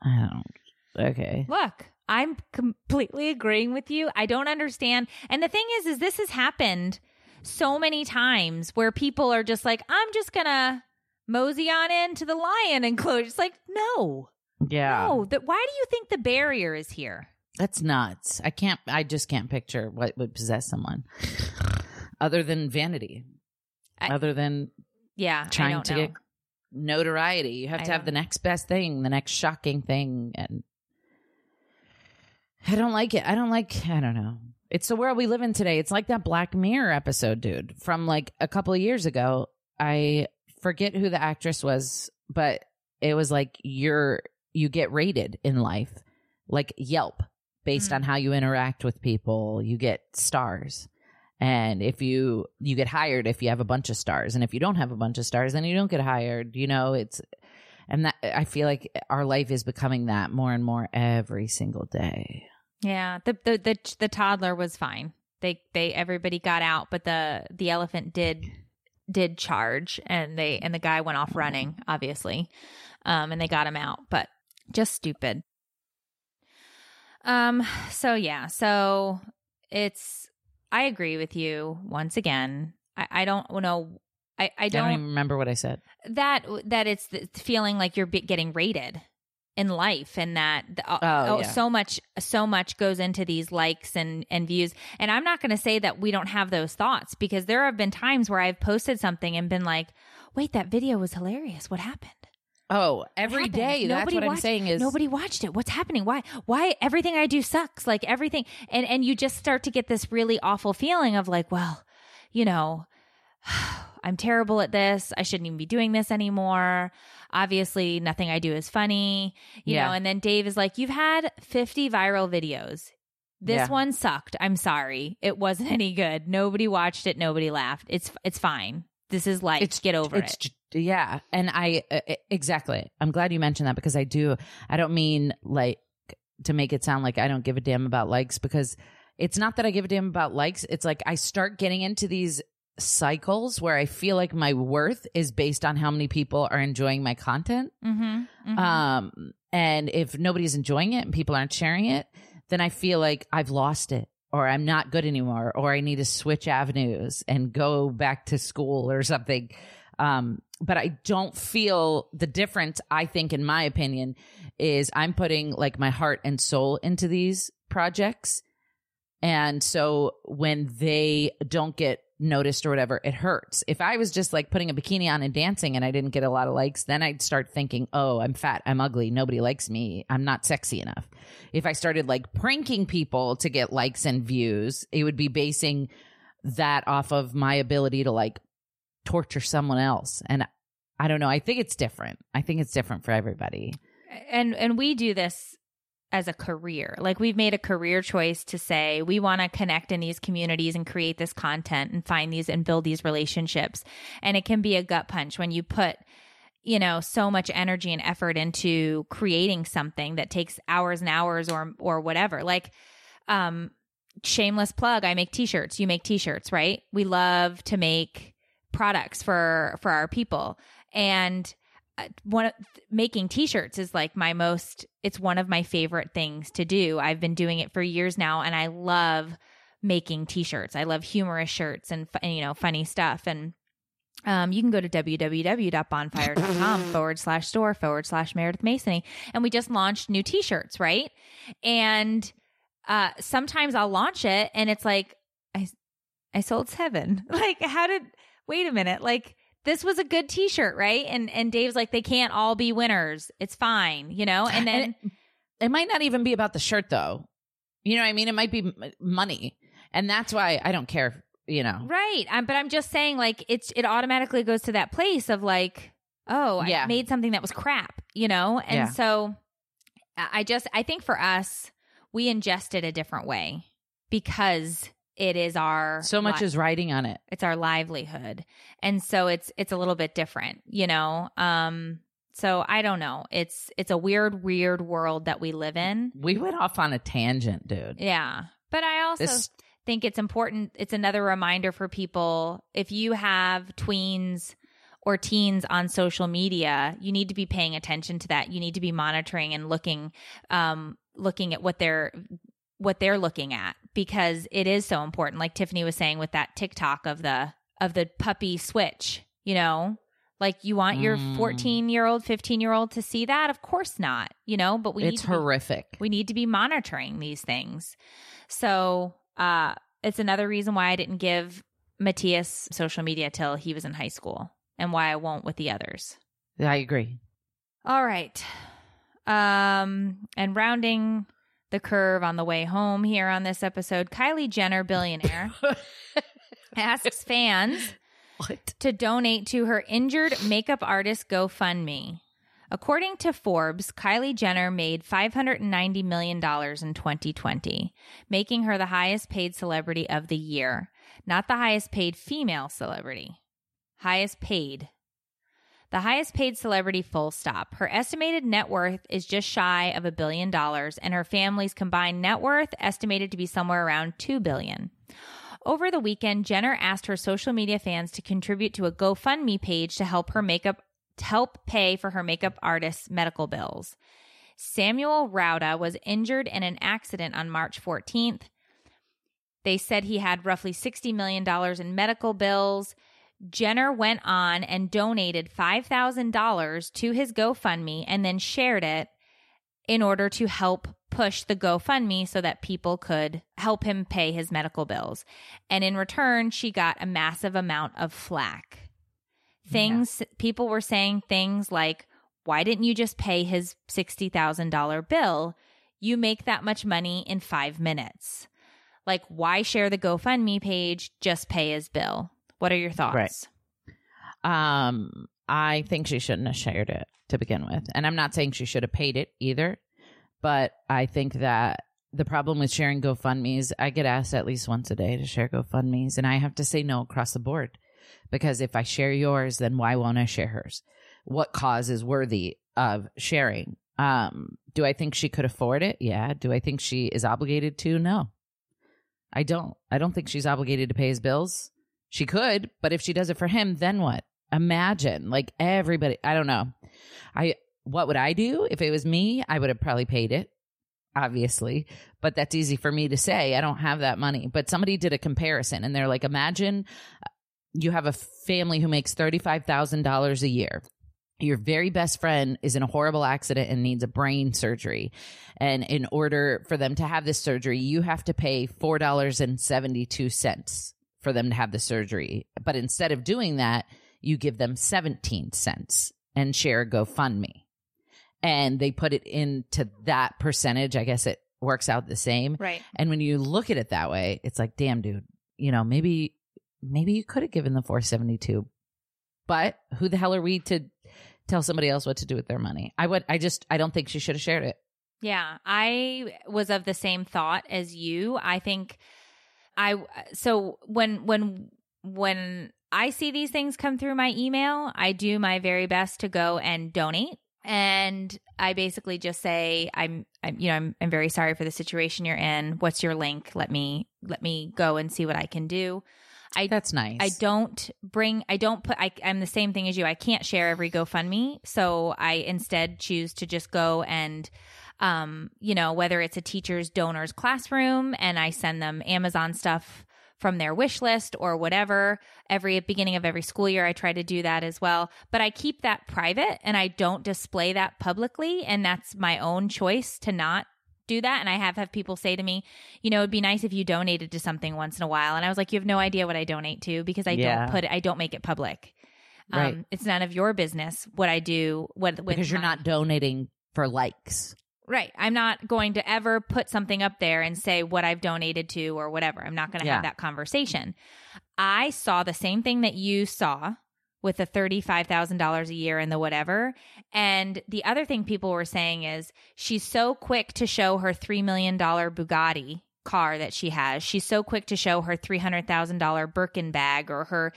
Speaker 2: I don't. Okay.
Speaker 1: Look, I'm completely agreeing with you. I don't understand. And the thing is, is this has happened so many times where people are just like, I'm just gonna mosey on into the lion enclosure. It's like, no,
Speaker 2: Yeah.
Speaker 1: no. That why do you think the barrier is here?
Speaker 2: That's nuts. I can't, I just can't picture what would possess someone other than vanity,
Speaker 1: I-
Speaker 2: other than
Speaker 1: Yeah,
Speaker 2: trying to
Speaker 1: know.
Speaker 2: get notoriety. You have
Speaker 1: I
Speaker 2: to have the next best thing, the next shocking thing. And I don't like it. I don't like, I don't know. It's the world we live in today. It's like that Black Mirror episode, dude, from like a couple of years ago. I forget who the actress was, but it was like you're, you get rated in life, like Yelp, based
Speaker 1: Mm.
Speaker 2: on how you interact with people. You get stars. And if you you get hired if you have a bunch of stars, and if you don't have a bunch of stars, then you don't get hired. You know, it's and that I feel like our life is becoming that more and more every single day.
Speaker 1: Yeah, the the the, the toddler was fine. They they everybody got out, but the the elephant did did charge, and they and the guy went off running, obviously, um, and they got him out, but just stupid. Um. So yeah. So it's. I agree with you once again. I, I don't know. I, I
Speaker 2: I don't,
Speaker 1: don't
Speaker 2: even remember what I said.
Speaker 1: that that it's the feeling like you're getting rated in life and that the, uh,
Speaker 2: Oh,
Speaker 1: oh,
Speaker 2: yeah.
Speaker 1: so much so much goes into these likes and and views and i'm not going to say that we don't have those thoughts because there have been times where i've posted something and been like wait that video was hilarious what happened
Speaker 2: Oh, every day. That's
Speaker 1: Nobody
Speaker 2: what I'm
Speaker 1: watched-
Speaker 2: saying is
Speaker 1: nobody watched it. What's happening? Why why everything i do sucks? Like everything and and you just start to get this really awful feeling of like well you know i'm terrible at this. I shouldn't even be doing this anymore. Obviously nothing i do is funny you
Speaker 2: Yeah.
Speaker 1: know and then dave is like you've had 50 viral videos. This
Speaker 2: Yeah.
Speaker 1: one sucked. I'm sorry. It wasn't any good. Nobody watched it. Nobody laughed. It's it's fine this is life.
Speaker 2: It's
Speaker 1: get over
Speaker 2: it's
Speaker 1: it.
Speaker 2: yeah. And i uh, exactly. I'm glad you mentioned that because i do i don't mean like to make it sound like i don't give a damn about likes because it's not that i give a damn about likes. It's like i start getting into these cycles where i feel like my worth is based on how many people are enjoying my content.
Speaker 1: Mm-hmm,
Speaker 2: um and if nobody's enjoying it and people aren't sharing it then i feel like i've lost it or i'm not good anymore or i need to switch avenues and go back to school or something. Um but i don't feel the difference i think in my opinion is i'm putting like my heart and soul into these projects. And so when they don't get noticed or whatever, it hurts. If I was just like putting a bikini on and dancing and I didn't get a lot of likes, then I'd start thinking, oh, I'm fat, I'm ugly, nobody likes me, I'm not sexy enough. If I started like pranking people to get likes and views, it would be basing that off of my ability to like torture someone else. And I don't know. I think it's different. I think it's different for everybody.
Speaker 1: and and we do this as a career. Like we've made a career choice to say we want to connect in these communities and create this content and find these and build these relationships. And it can be a gut punch when you put you know so much energy and effort into creating something that takes hours and hours or or whatever. Like um shameless plug i make t-shirts. You make t-shirts right? We love to make products for for our people. And one of making t-shirts is like my most it's one of my favorite things to do i've been doing it for years now and i love making t-shirts i love humorous shirts and, and you know funny stuff and um, you can go to www.bonfire.com forward slash store forward slash Meredith Masony. And we just launched new t shirts, right? And uh, sometimes I'll launch it and it's like, I, I sold seven. Like, how did, wait a minute. Like, this was a good t shirt, right? And, and Dave's like, they can't all be winners. It's fine, you know? And then,
Speaker 2: it, it might not even be about the shirt though. You know what I mean? It might be m- money. And that's why I don't care, you know.
Speaker 1: Right. Um, but I'm just saying, like, it's it automatically goes to that place of like, oh,
Speaker 2: Yeah.
Speaker 1: I made something that was crap, you know? And
Speaker 2: Yeah.
Speaker 1: so I I just I think for us, we ingest it a different way because it is our
Speaker 2: So much
Speaker 1: li-
Speaker 2: is riding on it.
Speaker 1: it's our livelihood. And so it's it's a little bit different, you know? Um so I don't know. It's it's a weird, weird world that we live in.
Speaker 2: We went off on a tangent, dude.
Speaker 1: Yeah. But I also
Speaker 2: This
Speaker 1: think it's important. It's another reminder for people if you have tweens or teens on social media, you need to be paying attention to that. You need to be monitoring and looking um, looking at what they're what they're looking at because it is so important like tiffany was saying with that tiktok of the of the puppy switch you know like you want your
Speaker 2: Mm.
Speaker 1: 14 year old 15 year old to see that of course not you know but we need
Speaker 2: it's
Speaker 1: to be-
Speaker 2: horrific.
Speaker 1: we need to be monitoring these things so uh it's another reason why i didn't give matthias social media till he was in high school and why i won't with the others Yeah,
Speaker 2: I agree.
Speaker 1: all right. Um, and rounding the curve on the way home here on this episode, Kylie Jenner, billionaire, asks fans
Speaker 2: What?
Speaker 1: to donate to her injured makeup artist GoFundMe. According to Forbes, Kylie Jenner made $590 million in 2020, making her the highest paid celebrity of the year. Not the highest paid female celebrity. Highest paid. The highest paid celebrity, full stop. Her estimated net worth is just shy of a billion dollars, and her family's combined net worth estimated to be somewhere around two billion. Over the weekend, Jenner asked her social media fans to contribute to a GoFundMe page to help her makeup to help pay for her makeup artist's medical bills. Samuel Rauda was injured in an accident on March 14th. They said he had roughly $60 million in medical bills. Jenner went on and donated $5,000 to his GoFundMe and then shared it in order to help push the GoFundMe so that people could help him pay his medical bills. And in return, she got a massive amount of flack. Things, people were saying things like, why didn't you just pay his $60,000 bill? You make that much money in five minutes. Like, why share the GoFundMe page? Just pay his bill. What are your thoughts?
Speaker 2: Right. Um, I think she shouldn't have shared it to begin with. And I'm not saying she should have paid it either, but I think that the problem with sharing GoFundMe's, I get asked at least once a day to share GoFundMe's, and I have to say no across the board. Because if I share yours, then why won't I share hers? What cause is worthy of sharing? Um, do I think she could afford it? Yeah. Do I think she is obligated to? No. I don't. I don't think she's obligated to pay his bills. She could, but if she does it for him, then what? Imagine like everybody, I don't know. I what would I do if it was me? I would have probably paid it. Obviously, but that's easy for me to say. I don't have that money. But somebody did a comparison and they're like imagine uh, you have a family who makes $35,000 a year. Your very best friend is in a horrible accident and needs a brain surgery. And in order for them to have this surgery, you have to pay $4.72 for them to have the surgery. But instead of doing that, you give them 17 cents and share GoFundMe. And they put it into that percentage. I guess it works out the same.
Speaker 1: Right.
Speaker 2: And when you look at it that way, it's like, damn, dude, you know, maybe, maybe you could have given the 472, but who the hell are we to tell somebody else what to do with their money? I would, I just, I don't think she should have shared it.
Speaker 1: Yeah, I was of the same thought as you. I think I so when when when I see these things come through my email, I do my very best to go and donate. And I basically just say, I'm, I'm, you know, I'm, I'm very sorry for the situation you're in. What's your link? Let me, let me go and see what I can do. I,
Speaker 2: That's nice.
Speaker 1: I don't bring, I don't put, I, I'm the same thing as you. I can't share every GoFundMe. So I instead choose to just go and, um, you know, whether it's a teacher's donor's classroom and I send them Amazon stuff from their wish list or whatever. Every beginning of every school year, I try to do that as well. But I keep that private and I don't display that publicly. And that's my own choice to not do that. And I have have people say to me, you know, it'd be nice if you donated to something once in a while. And I was like, you have no idea what I donate to because I
Speaker 2: Yeah.
Speaker 1: don't put it, I don't make it public.
Speaker 2: Right.
Speaker 1: Um, it's none of your business what I do. What with
Speaker 2: because you're
Speaker 1: my-
Speaker 2: not donating for likes.
Speaker 1: Right. I'm not going to ever put something up there and say what I've donated to or whatever. I'm not going to
Speaker 2: Yeah.
Speaker 1: have that conversation. I saw the same thing that you saw with the $35,000 a year and the whatever. And the other thing people were saying is she's so quick to show her $3 million Bugatti car that she has. She's so quick to show her $300,000 Birkin bag or her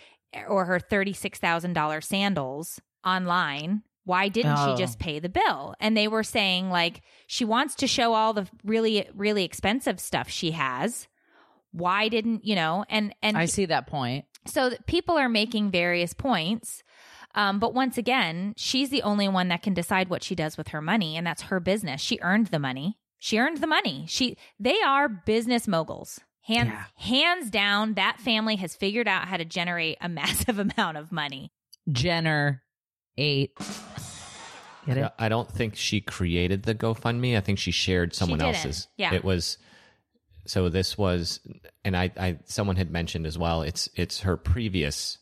Speaker 1: or her $36,000 sandals online. Why didn't
Speaker 2: Oh.
Speaker 1: she just pay the bill? And they were saying like she wants to show all the really really expensive stuff she has. Why didn't, you know, and and
Speaker 2: I see that point.
Speaker 1: so that people are making various points. Um, but once again, she's the only one that can decide what she does with her money, and that's her business. She earned the money. she earned the money. She they are business moguls. Hands
Speaker 2: Yeah.
Speaker 1: hands down, that family has figured out how to generate a massive amount of money.
Speaker 2: Jenner eight. Get it?
Speaker 3: I don't think she created the GoFundMe. I think she shared someone
Speaker 1: didn't.
Speaker 3: else's.
Speaker 1: Yeah.
Speaker 3: It was so this was and I, I someone had mentioned as well, it's it's her previous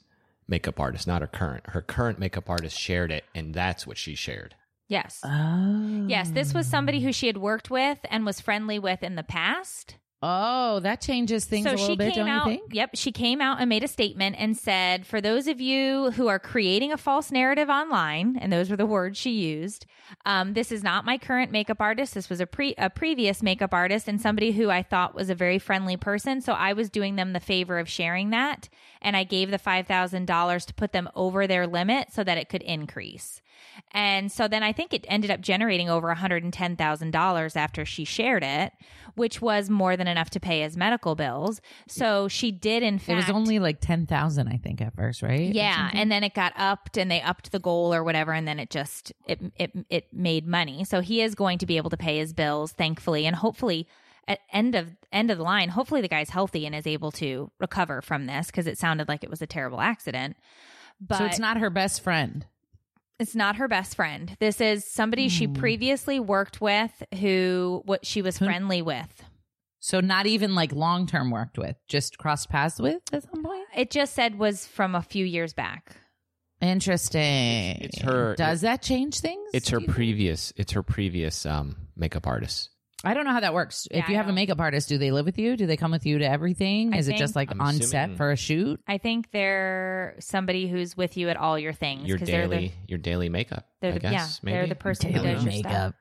Speaker 3: makeup artist, not her current. Her current makeup artist shared it and that's what she shared.
Speaker 1: Yes.
Speaker 2: Oh.
Speaker 1: Yes, this was somebody who she had worked with and was friendly with in the past.
Speaker 2: Oh, that changes things
Speaker 1: so
Speaker 2: a little bit, don't
Speaker 1: out.
Speaker 2: you think?
Speaker 1: Yep, she came out and made a statement and said, "For those of you who are creating a false narrative online, and those were the words she used, um, this is not my current makeup artist. This was a pre a previous makeup artist and somebody who I thought was a very friendly person. So I was doing them the favor of sharing that, and I gave the five thousand dollars to put them over their limit so that it could increase." And so then I think it ended up generating over $110,000 after she shared it, which was more than enough to pay his medical bills. So she did, in fact.
Speaker 2: It was only like 10,000, I think, at first, right?
Speaker 1: Yeah, and then it got upped and they upped the goal or whatever and then it just it it it made money. So he is going to be able to pay his bills thankfully and hopefully at end of end of the line, hopefully the guy's healthy and is able to recover from this because it sounded like it was a terrible accident. But
Speaker 2: so it's not her best friend.
Speaker 1: it's not her best friend. This is somebody she
Speaker 2: Hmm.
Speaker 1: previously worked with who what she was friendly with.
Speaker 2: So not even like long term worked with, just crossed paths with at some point.
Speaker 1: It just said was from a few years back.
Speaker 2: Interesting.
Speaker 3: It's her-
Speaker 2: Does that change things?
Speaker 3: It's her
Speaker 2: do you think?
Speaker 3: previous it's her previous um makeup artist.
Speaker 2: I don't know how that works.
Speaker 1: Yeah,
Speaker 2: if you
Speaker 1: I
Speaker 2: have a
Speaker 1: don't-
Speaker 2: makeup artist, do they live with you? Do they come with you to everything?
Speaker 1: I
Speaker 2: Is it just like
Speaker 3: I'm
Speaker 2: on
Speaker 3: assuming-
Speaker 2: set for a shoot?
Speaker 1: I think they're somebody who's with you at all your things
Speaker 3: Your
Speaker 1: 'cause they're the-
Speaker 3: daily your daily makeup.
Speaker 1: They're
Speaker 3: I
Speaker 1: the, yeah,
Speaker 3: maybe.
Speaker 1: they're the person who does your stuff.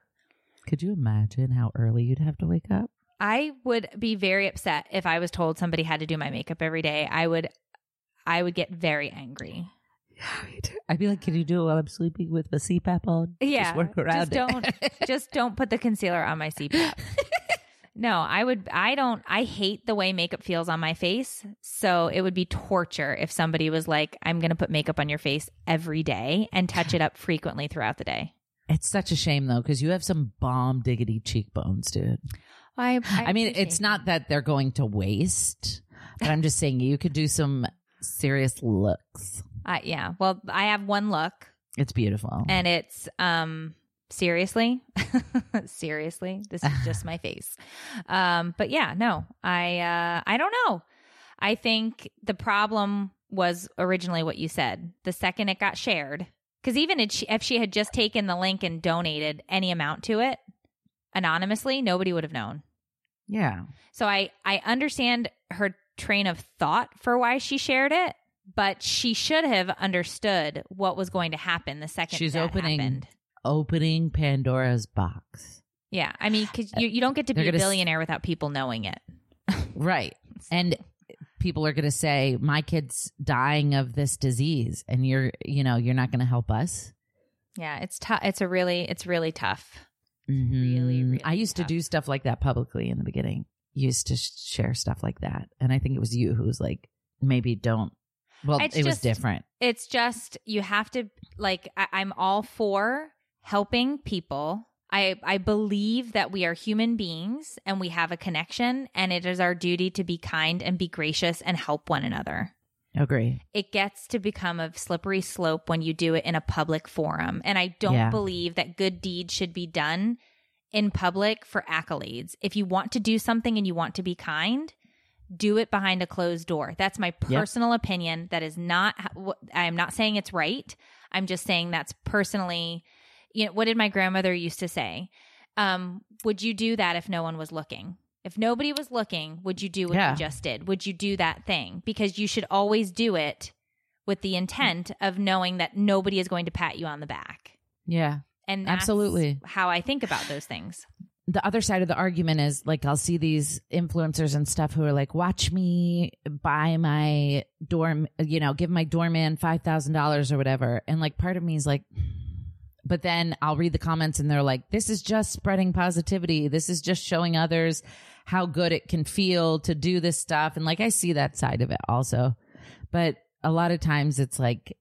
Speaker 2: Could you imagine how early you'd have to wake up?
Speaker 1: I would be very upset if I was told somebody had to do my makeup every day. I would, I would get very angry.
Speaker 2: I'd be like, "Can you do it while I'm sleeping with the CPAP on?
Speaker 1: Yeah,
Speaker 2: just work around
Speaker 1: just don't,
Speaker 2: it."
Speaker 1: just don't put the concealer on my CPAP. no, I would. I don't. I hate the way makeup feels on my face. So it would be torture if somebody was like, "I'm going to put makeup on your face every day and touch it up frequently throughout the day."
Speaker 2: It's such a shame though, because you have some bomb diggity cheekbones, dude.
Speaker 1: I,
Speaker 2: I, mean, it's
Speaker 1: appreciate
Speaker 2: not that they're going to waste, but I'm just saying you could do some serious looks.
Speaker 1: I, yeah. Well, I have one look.
Speaker 2: It's beautiful.
Speaker 1: and it's um seriously seriously this is just my face um but yeah no i uh i don't know i think the problem was originally what you said the second it got shared because even if she, if she had just taken the link and donated any amount to it anonymously nobody would have known
Speaker 2: yeah.
Speaker 1: so I I understand her train of thought for why she shared it, but she should have understood what was going to happen the second
Speaker 2: She's opening-
Speaker 1: happened.
Speaker 2: Opening Pandora's box.
Speaker 1: Yeah, I mean, because you, uh, you don't get to
Speaker 2: They're
Speaker 1: be a
Speaker 2: gonna s-
Speaker 1: billionaire without people knowing it.
Speaker 2: Right. And people are going to say, my kid's dying of this disease and you're, you know, you're not going to help us.
Speaker 1: Yeah, it's tough. It's a really, it's really tough.
Speaker 2: Mhm.
Speaker 1: Really, really
Speaker 2: I used to do stuff like that publicly in the beginning. Used to sh- share stuff like that. And I think it was you who was like, maybe don't. Well,
Speaker 1: It's
Speaker 2: it was
Speaker 1: just-
Speaker 2: different.
Speaker 1: It's just you have to like. I, I'm all for helping people. I I believe that we are human beings and we have a connection, and it is our duty to be kind and be gracious and help one another.
Speaker 2: Agree.
Speaker 1: it gets to become a slippery slope when you do it in a public forum. And I don't
Speaker 2: Yeah.
Speaker 1: believe that good deeds should be done in public for accolades. If you want to do something and you want to be kind, do it behind a closed door. That's my personal opinion. That is not, I am not saying it's right. I'm just saying that's personally, you know, what did my grandmother used to say? Um, would you do that if no one was looking? If nobody was looking, would you do what
Speaker 2: Yeah.
Speaker 1: you just did? Would you do that thing? Because you should always do it with the intent of knowing that nobody is going to pat you on the back.
Speaker 2: Yeah.
Speaker 1: And that's
Speaker 2: Absolutely.
Speaker 1: how I think about those things.
Speaker 2: the other side of the argument is like I'll see these influencers and stuff who are like, watch me buy my dorm, you know, give my doorman five thousand dollars or whatever, and like part of me is like, but then I'll read the comments and they're like, this is just spreading positivity. This is just showing others how good it can feel to do this stuff, and like I see that side of it also, but a lot of times it's like,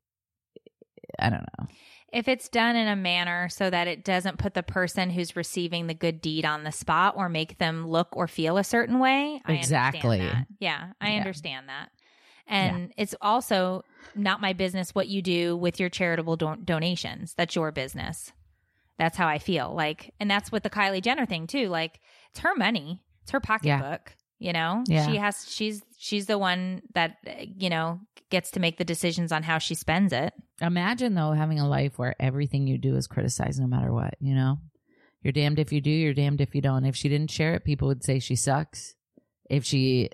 Speaker 2: I don't know.
Speaker 1: if it's done in a manner so that it doesn't put the person who's receiving the good deed on the spot or make them look or feel a certain way, I understand
Speaker 2: Exactly.
Speaker 1: that. Yeah, I
Speaker 2: Yeah.
Speaker 1: understand that. And it's also not my business what you do with your charitable don- donations. That's your business. That's how I feel. Like, and that's with the Kylie Jenner thing too. Like, it's her money. It's her pocketbook. You know,
Speaker 2: Yeah.
Speaker 1: she has. She's she's the one that you know gets to make the decisions on how she spends it.
Speaker 2: Imagine though having a life where everything you do is criticized no matter what, you know? You're damned if you do, you're damned if you don't. If she didn't share it, people would say she sucks. If she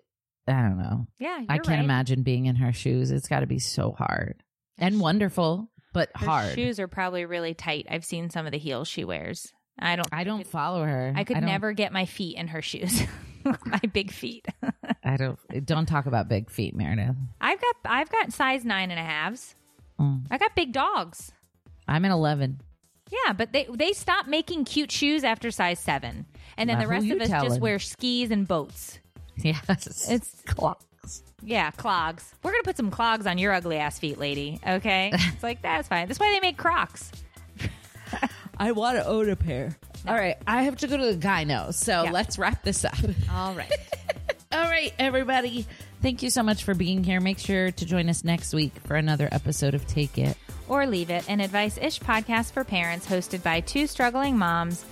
Speaker 2: I don't know.
Speaker 1: Yeah,
Speaker 2: I can't
Speaker 1: right.
Speaker 2: imagine being in her shoes. It's got to be so hard and wonderful, but
Speaker 1: Her
Speaker 2: hard.
Speaker 1: shoes are probably really tight. I've seen some of the heels she wears. I don't.
Speaker 2: I don't follow her.
Speaker 1: I could
Speaker 2: don't-
Speaker 1: never get my feet in her shoes. my big feet.
Speaker 2: I don't. Don't talk about big feet, Meredith.
Speaker 1: I've got I've got size nine and a halves.
Speaker 2: Mm.
Speaker 1: I got big dogs.
Speaker 2: I'm an 11.
Speaker 1: Yeah, but they they stopped making cute shoes after size seven, and then
Speaker 2: Now,
Speaker 1: the rest of us
Speaker 2: telling?
Speaker 1: just wear skis and boats.
Speaker 2: Yes,
Speaker 1: It's-
Speaker 2: clogs.
Speaker 1: Yeah, clogs. We're gonna put some clogs on your ugly ass feet, lady. Okay, it's like that's fine. That's why they make Crocs.
Speaker 2: I want to own a pair. All right, I have to go to the gyno, so
Speaker 1: Yeah.
Speaker 2: let's wrap this up.
Speaker 1: All right.
Speaker 2: All right, everybody. Thank you so much for being here. Make sure to join us next week for another episode of Take It.
Speaker 1: or leave it an advice ish podcast for parents hosted by two struggling moms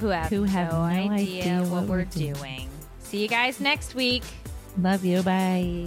Speaker 1: who have,
Speaker 2: Who have
Speaker 1: no, idea, what, we're doing. See you guys next week.
Speaker 2: Love you. Bye.